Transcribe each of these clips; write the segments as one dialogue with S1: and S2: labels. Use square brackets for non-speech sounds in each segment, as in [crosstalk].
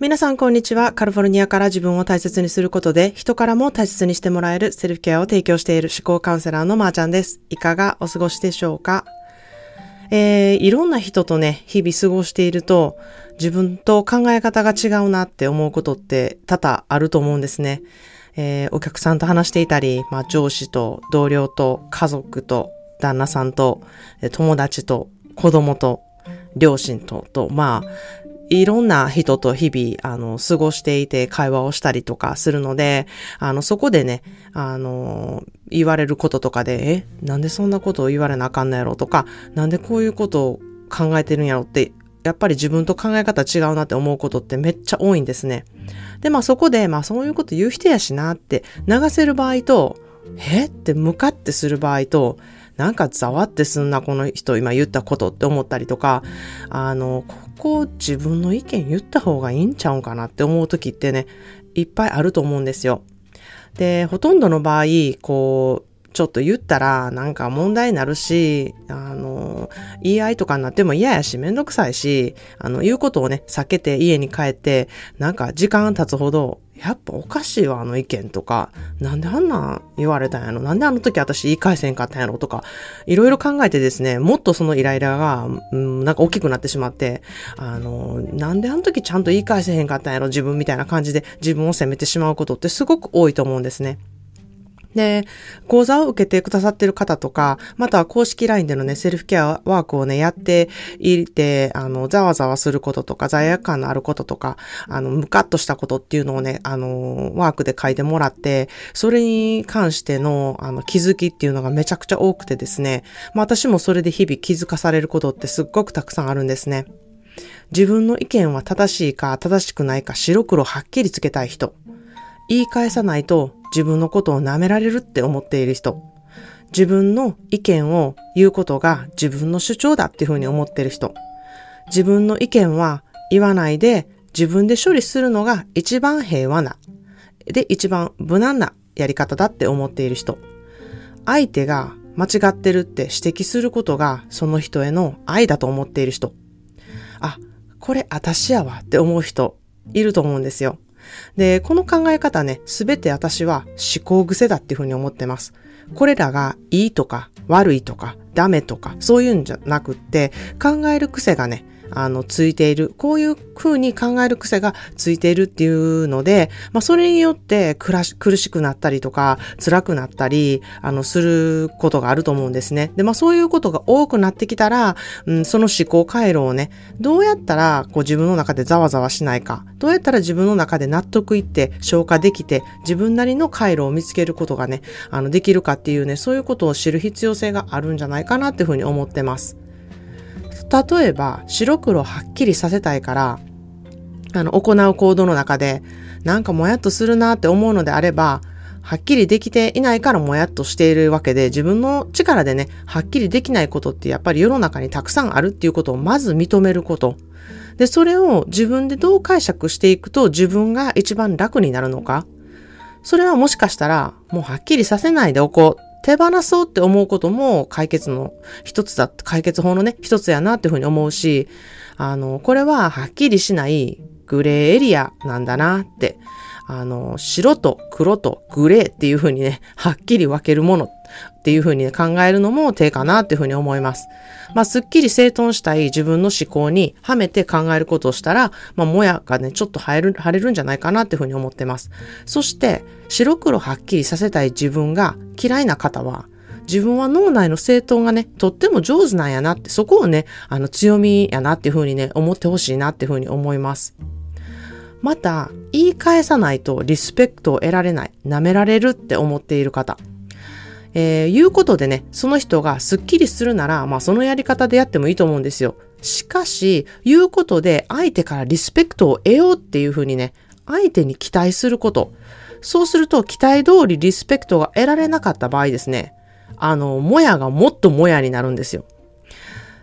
S1: 皆さんこんにちは。カリフォルニアから自分を大切にすることで人からも大切にしてもらえるセルフケアを提供している思考カウンセラーのまーちゃんです。いかがお過ごしでしょうか？えー、いろんな人とね、日々過ごしていると自分と考え方が違うなって思うことって多々あると思うんですね。えー、お客さんと話していたり、まあ、上司と同僚と家族と旦那さんと友達と子供と両親と、と、まあ、いろんな人と日々、あの、過ごしていて会話をしたりとかするので、あの、そこでね、あの、言われることとかで、え、なんでそんなことを言われなあかんのやろとか、なんでこういうことを考えてるんやろって、やっぱり自分と考え方違うなって思うことってめっちゃ多いんですね。で、まあそこで、まあそういうこと言う人やしなって流せる場合と、え？って向かってする場合と、なんかざわってすんな、この人今言ったことって思ったりとか、あの、ここ自分の意見言った方がいいんちゃうんかなって思う時ってね、いっぱいあると思うんですよ。で、ほとんどの場合、こう、ちょっと言ったらなんか問題になるし、あの、言い合いとかになっても嫌やし、めんどくさいし、あの、言うことをね、避けて家に帰って、なんか時間経つほど、やっぱおかしいわ、あの意見とか。なんであんなん言われたんやろ？なんであの時私言い返せんかったんやろ？とか、いろいろ考えてですね、もっとそのイライラが、うん、なんか大きくなってしまって、あの、なんであの時ちゃんと言い返せへんかったんやろ？自分みたいな感じで自分を責めてしまうことってすごく多いと思うんですね。で、講座を受けてくださってる方とか、または公式 LINE でのね、セルフケアワークをね、やっていて、あの、ざわざわすることとか、罪悪感のあることとか、あの、ムカッとしたことっていうのをね、あの、ワークで書いてもらって、それに関しての、あの、気づきっていうのがめちゃくちゃ多くてですね、まあ私もそれで日々気づかされることってすっごくたくさんあるんですね。自分の意見は正しいか正しくないか白黒はっきりつけたい人。言い返さないと自分のことを舐められるって思っている人。自分の意見を言うことが自分の主張だっていうふうに思っている人。自分の意見は言わないで自分で処理するのが一番平和な、で一番無難なやり方だって思っている人。相手が間違ってるって指摘することがその人への愛だと思っている人。あ、これ私やわって思う人いると思うんですよ。で、この考え方ね、すべて私は思考癖だっていうふうに思ってます。これらがいいとか悪いとかダメとかそういうんじゃなくって考える癖がね、あの、ついている。こういう風に考える癖がついているっていうので、まあ、それによって苦しくなったりとか、辛くなったり、あの、することがあると思うんですね。で、まあ、そういうことが多くなってきたら、うん、その思考回路をね、どうやったら、こう自分の中でざわざわしないか、どうやったら自分の中で納得いって消化できて、自分なりの回路を見つけることがね、あの、できるかっていうね、そういうことを知る必要性があるんじゃないかなっていうふうに思ってます。例えば、白黒はっきりさせたいから、あの、行う行動の中で、なんかもやっとするなって思うのであれば、はっきりできていないからもやっとしているわけで、自分の力でね、はっきりできないことってやっぱり世の中にたくさんあるっていうことをまず認めること。で、それを自分でどう解釈していくと自分が一番楽になるのか。それはもしかしたら、もうはっきりさせないでおこう手放そうって思うことも解決の一つだ、解決法のね、一つやなっていうふうに思うし、あの、これははっきりしないグレーエリアなんだなって、あの、白と黒とグレーっていうふうにね、はっきり分けるものっていうふうに、ね、考えるのも手かなっていうふうに思います。まあ、すっきり整頓したい自分の思考にはめて考えることをしたら、まあ、もやがね、ちょっと晴れる、晴れるんじゃないかなっていうふうに思ってます。そして、白黒はっきりさせたい自分が嫌いな方は、自分は脳内の整頓がね、とっても上手なんやなって、そこをね、あの強みやなっていうふうにね、思ってほしいなっていうふうに思います。また、言い返さないとリスペクトを得られない、舐められるって思っている方。えー、言うことでね、その人がスッキリするなら、まあそのやり方でやってもいいと思うんですよ。しかし、言うことで相手からリスペクトを得ようっていうふうにね、相手に期待すること。そうすると、期待通りリスペクトが得られなかった場合ですね、あの、もやがもっともやになるんですよ。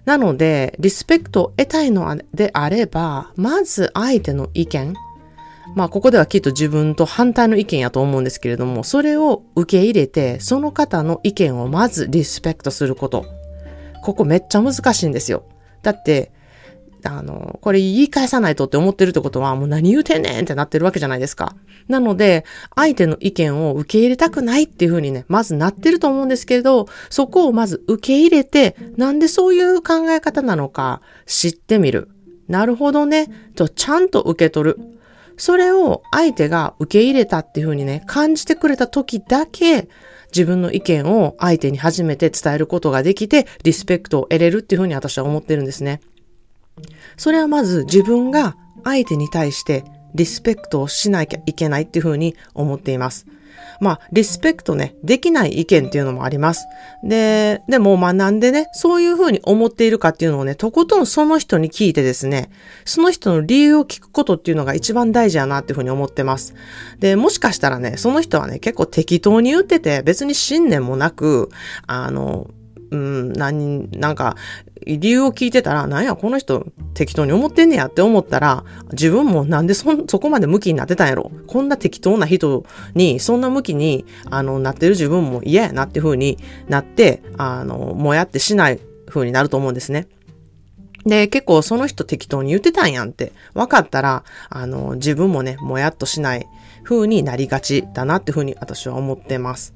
S1: なので、リスペクトを得たいのであれば、まず相手の意見、まあ、ここではきっと自分と反対の意見やと思うんですけれども、それを受け入れて、その方の意見をまずリスペクトすること。ここめっちゃ難しいんですよ。だって、あの、これ言い返さないとって思ってるってことは、もう何言うてんねんってなってるわけじゃないですか。なので、相手の意見を受け入れたくないっていうふうにね、まずなってると思うんですけれど、そこをまず受け入れて、なんでそういう考え方なのか知ってみる。なるほどね。と、ちゃんと受け取る。それを相手が受け入れたっていうふうにね、感じてくれた時だけ、自分の意見を相手に初めて伝えることができて、リスペクトを得れるっていうふうに私は思ってるんですね。それはまず自分が相手に対してリスペクトをしなきゃいけないっていうふうに思っています。まあ、リスペクトね、できない意見っていうのもあります。で、でも、まあなんでね、そういうふうに思っているかっていうのをね、とことんその人に聞いてですね、その人の理由を聞くことっていうのが一番大事やなっていうふうに思ってます。で、もしかしたらね、その人はね、結構適当に言ってて、別に信念もなく、あの、うん、何、なんか、理由を聞いてたら、なんや、この人適当に思ってんねやって思ったら、自分もなんでそ、そこまで向きになってたんやろ。こんな適当な人に、そんな向きに、あの、なってる自分も嫌やなっていう風になって、あの、もやってしない風になると思うんですね。で、結構その人適当に言ってたんやんって分かったら、あの、自分もね、もやっとしない風になりがちだなっていう風に私は思ってます。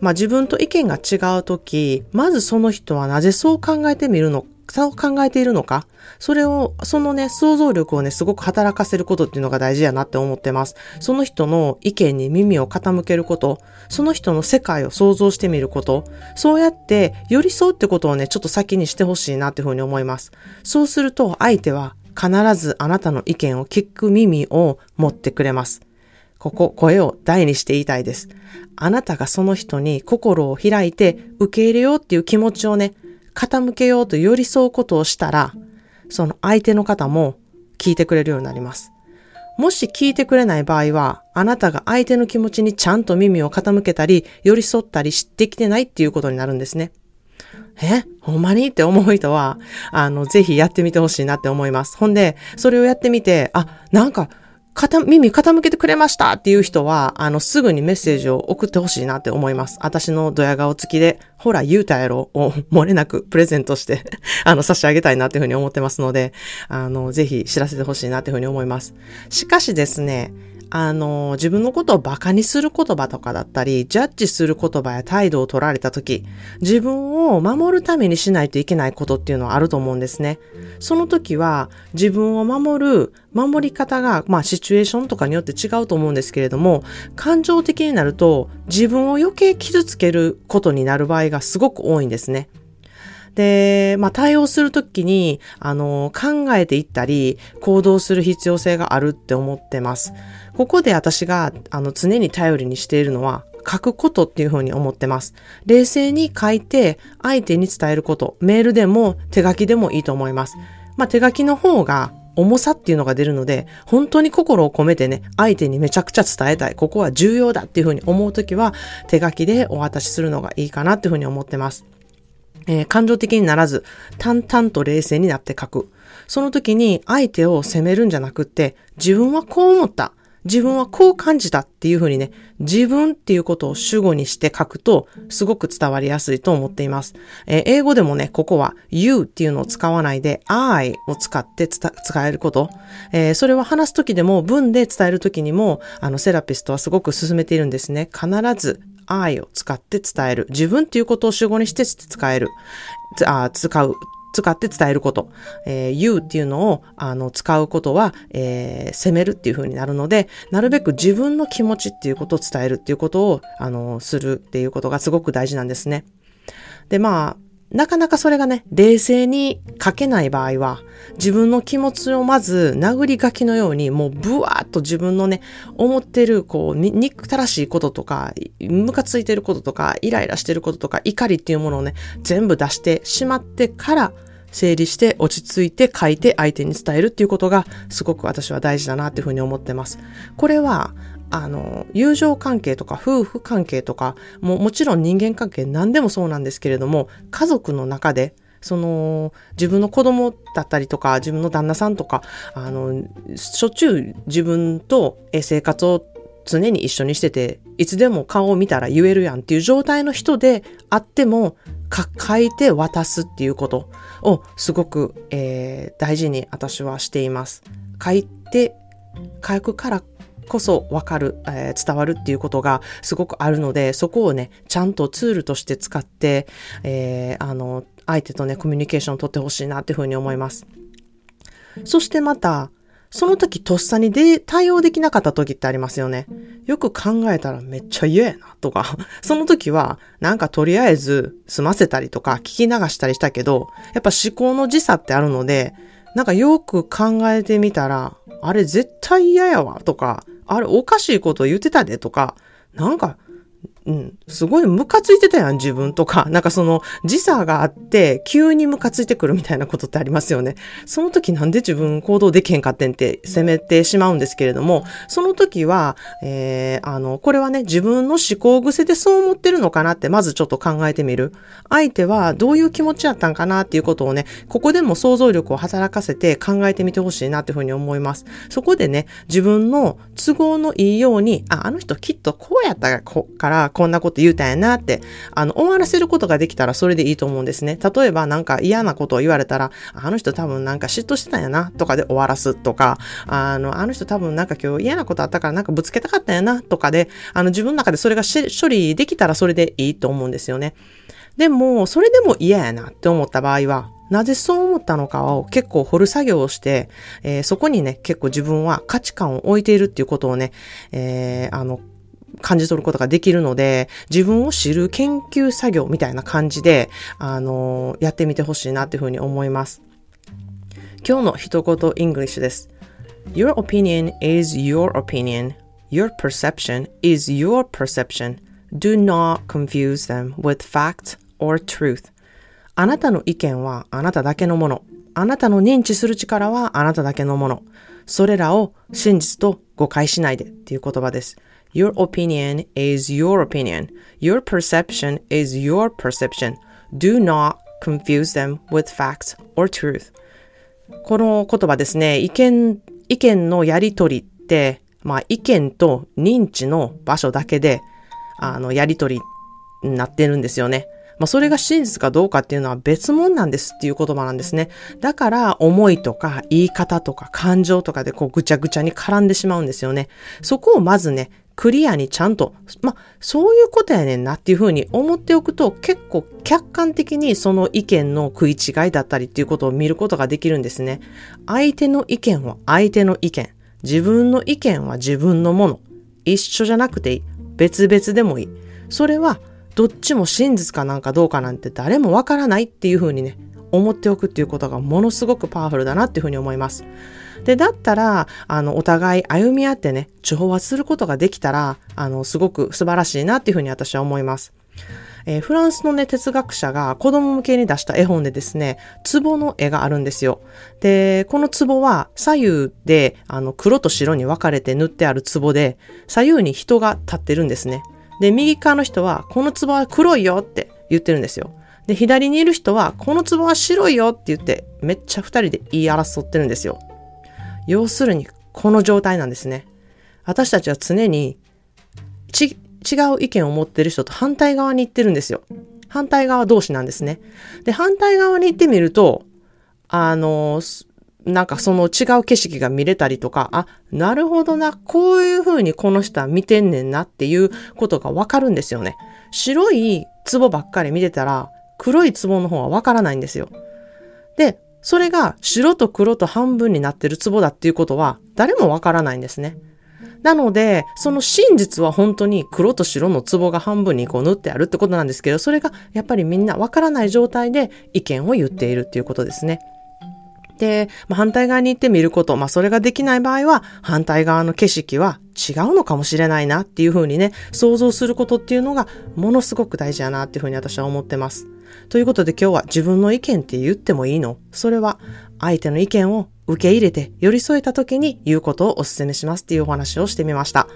S1: まあ自分と意見が違うとき、まずその人はなぜそう考えてみるのそう考えているのかそれを、そのね、想像力をね、すごく働かせることっていうのが大事やなって思ってます。その人の意見に耳を傾けること、その人の世界を想像してみること、そうやって寄り添うってことをね、ちょっと先にしてほしいなっていうふうに思います。そうすると相手は必ずあなたの意見を聞く耳を持ってくれます。ここ、声を大にして言いたいです。あなたがその人に心を開いて受け入れようっていう気持ちをね、傾けようと寄り添うことをしたら、その相手の方も聞いてくれるようになります。もし聞いてくれない場合は、あなたが相手の気持ちにちゃんと耳を傾けたり、寄り添ったりしてきてないっていうことになるんですね。え？ほんまに？って思う人は、あの、ぜひやってみてほしいなって思います。ほんで、それをやってみて、あ、なんか、耳傾けてくれましたっていう人は、あの、すぐにメッセージを送ってほしいなって思います。私のドヤ顔付きで、ほら、言うたやろを漏れなくプレゼントして [laughs] あの、差し上げたいなっていうふうに思ってますので、あの、ぜひ知らせてほしいなっていうふうに思います。しかしですね、あの、自分のことを馬鹿にする言葉とかだったり、ジャッジする言葉や態度を取られた時、自分を守るためにしないといけないことっていうのはあると思うんですね。その時は、自分を守る、守り方が、まあ、シチュエーションとかによって違うと思うんですけれども、感情的になると、自分を余計傷つけることになる場合がすごく多いんですね。で、まあ、対応するときに、あの、考えていったり、行動する必要性があるって思ってます。ここで私が、あの、常に頼りにしているのは、書くことっていうふうに思ってます。冷静に書いて、相手に伝えること、メールでも手書きでもいいと思います。まあ、手書きの方が重さっていうのが出るので、本当に心を込めてね、相手にめちゃくちゃ伝えたい。ここは重要だっていうふうに思うときは、手書きでお渡しするのがいいかなっていうふうに思ってます。えー、感情的にならず、淡々と冷静になって書く。その時に相手を責めるんじゃなくって、自分はこう思った。自分はこう感じたっていうふうにね、自分っていうことを主語にして書くと、すごく伝わりやすいと思っています。えー、英語でもね、ここは you っていうのを使わないで I を使って使えること。えー、それは話すときでも文で伝えるときにも、あの、セラピストはすごく進めているんですね。必ず I を使って伝える。自分っていうことを主語にして使える。あ使う。使って伝えること。えー、you っていうのを、あの、使うことは、えー、責めるっていう風になるので、なるべく自分の気持ちっていうことを伝えるっていうことを、あの、するっていうことがすごく大事なんですね。で、まあ、なかなかそれがね、冷静に書けない場合は、自分の気持ちをまず殴り書きのように、もうブワーっと自分のね、思ってる、こう、憎たらしいこととか、ムカついてることとか、イライラしてることとか、怒りっていうものをね、全部出してしまってから、整理して落ち着いて書いて相手に伝えるっていうことがすごく私は大事だなっていうふうに思ってます。これはあの、友情関係とか夫婦関係とか、ももちろん人間関係何でもそうなんですけれども、家族の中で、その、自分の子供だったりとか、自分の旦那さんとか、あの、しょっちゅう自分と生活を常に一緒にしてて、いつでも顔を見たら言えるやんっていう状態の人であっても、書いて渡すっていうことをすごく、えー、大事に私はしています。書いて、書くからこそわかる、えー、伝わるっていうことがすごくあるので、そこをね、ちゃんとツールとして使って、えー、あの、相手とね、コミュニケーションを取ってほしいなっていうふうに思います。そしてまた、その時とっさにで対応できなかった時ってありますよね。よく考えたらめっちゃ嫌やなとか、[laughs] その時はなんかとりあえず済ませたりとか聞き流したりしたけど、やっぱ思考の時差ってあるので、なんかよく考えてみたら、あれ絶対嫌やわとか、あれおかしいこと言ってたでとか、なんかうん、すごいムカついてたやん、自分とか。なんかその時差があって、急にムカついてくるみたいなことってありますよね。その時なんで自分行動できへんかってんって責めてしまうんですけれども、その時は、えー、あの、これはね、自分の思考癖でそう思ってるのかなって、まずちょっと考えてみる。相手はどういう気持ちやったんかなっていうことをね、ここでも想像力を働かせて考えてみてほしいなっていうふうに思います。そこでね、自分の都合のいいように、あ、あの人きっとこうやったから、こんなこと言うたんやなって、あの、終わらせることができたらそれでいいと思うんですね。例えばなんか嫌なことを言われたら、あの人多分なんか嫉妬してたんやなとかで終わらすとか、あの、あの人多分なんか今日嫌なことあったからなんかぶつけたかったんやなとかで、あの、自分の中でそれが処理できたらそれでいいと思うんですよね。でも、それでも嫌やなって思った場合は、なぜそう思ったのかを結構掘る作業をして、えー、そこにね、結構自分は価値観を置いているっていうことをね、えー、あの、感じ取ることができるので、自分を知る研究作業みたいな感じで、あのやってみてほしいなっていうふうに思います。今日の一言 English です。Your opinion is your opinion. Your perception is your perception. Do not confuse them with fact or truth. あなたの意見はあなただけのもの。あなたの認知する力はあなただけのもの。それらを真実と誤解しないでっていう言葉です。Your opinion is your opinion. Your perception is your perception. Do not confuse them with facts or truth. この言葉ですね、意見、意見のやりとりって、まあ意見と認知の場所だけで、あの、やりとりになってるんですよね。まあ、それが真実かどうかっていうのは別物なんですっていう言葉なんですね。だから、思いとか言い方とか感情とかでこうぐちゃぐちゃに絡んでしまうんですよね。そこをまずね、クリアにちゃんと、ま、そういうことやねんなっていうふうに思っておくと、結構客観的にその意見の食い違いだったりっていうことを見ることができるんですね。相手の意見は相手の意見。自分の意見は自分のもの。一緒じゃなくていい。別々でもいい。それは、どっちも真実かなんかどうかなんて誰もわからないっていうふうにね、思っておくっていうことがものすごくパワフルだなっていうふうに思います。で、だったら、あの、お互い歩み合ってね、調和することができたら、あの、すごく素晴らしいなっていうふうに私は思います。えー、フランスのね、哲学者が子供向けに出した絵本でですね、壺の絵があるんですよ。で、この壺は左右で、あの、黒と白に分かれて塗ってある壺で、左右に人が立ってるんですね。で、右側の人は、この壺は黒いよって言ってるんですよ。で、左にいる人は、この壺は白いよって言って、めっちゃ二人で言い争ってるんですよ。要するに、この状態なんですね。私たちは常に、ち、違う意見を持ってる人と反対側に行ってるんですよ。反対側同士なんですね。で、反対側に行ってみると、あの、なんかその違う景色が見れたりとか、あ、なるほどな、こういう風にこの人は見てんねんなっていうことがわかるんですよね。白い壺ばっかり見てたら、黒い壺の方はわからないんですよ。で、それが白と黒と半分になってる壺だっていうことは誰もわからないんですね。なので、その真実は本当に黒と白の壺が半分にこう塗ってあるってことなんですけど、それがやっぱりみんなわからない状態で意見を言っているっていうことですね。で、まあ、反対側に行ってみること、まあ、それができない場合は、反対側の景色は違うのかもしれないなっていうふうにね、想像することっていうのが、ものすごく大事やなっていうふうに私は思ってます。ということで今日は自分の意見って言ってもいいの？それは相手の意見を受け入れて寄り添えた時に言うことをお勧めしますっていうお話をしてみました。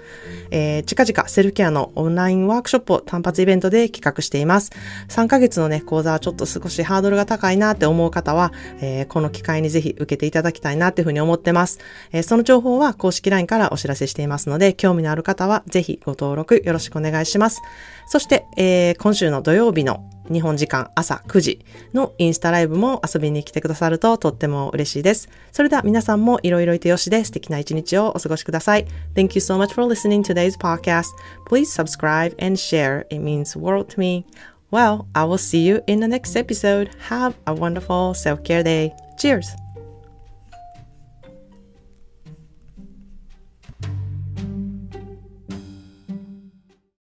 S1: えー、近々セルフケアのオンラインワークショップを単発イベントで企画しています。3ヶ月のね、講座はちょっと少しハードルが高いなって思う方は、えー、この機会にぜひ受けていただきたいなっていうふうに思ってます。えー、その情報は公式 LINE からお知らせしていますので、興味のある方はぜひご登録よろしくお願いします。そして、えー、今週の土曜日の日本時間朝9時のインスタライブも遊びに来てくださるととっても嬉しいです。それでは皆さんもいろいろいてよしで素敵な一日をお過ごしください。Thank you so much for listening to today's podcast. Please subscribe and share. It means world to me. Well, I will see you in the next episode. Have a wonderful self-care day. Cheers!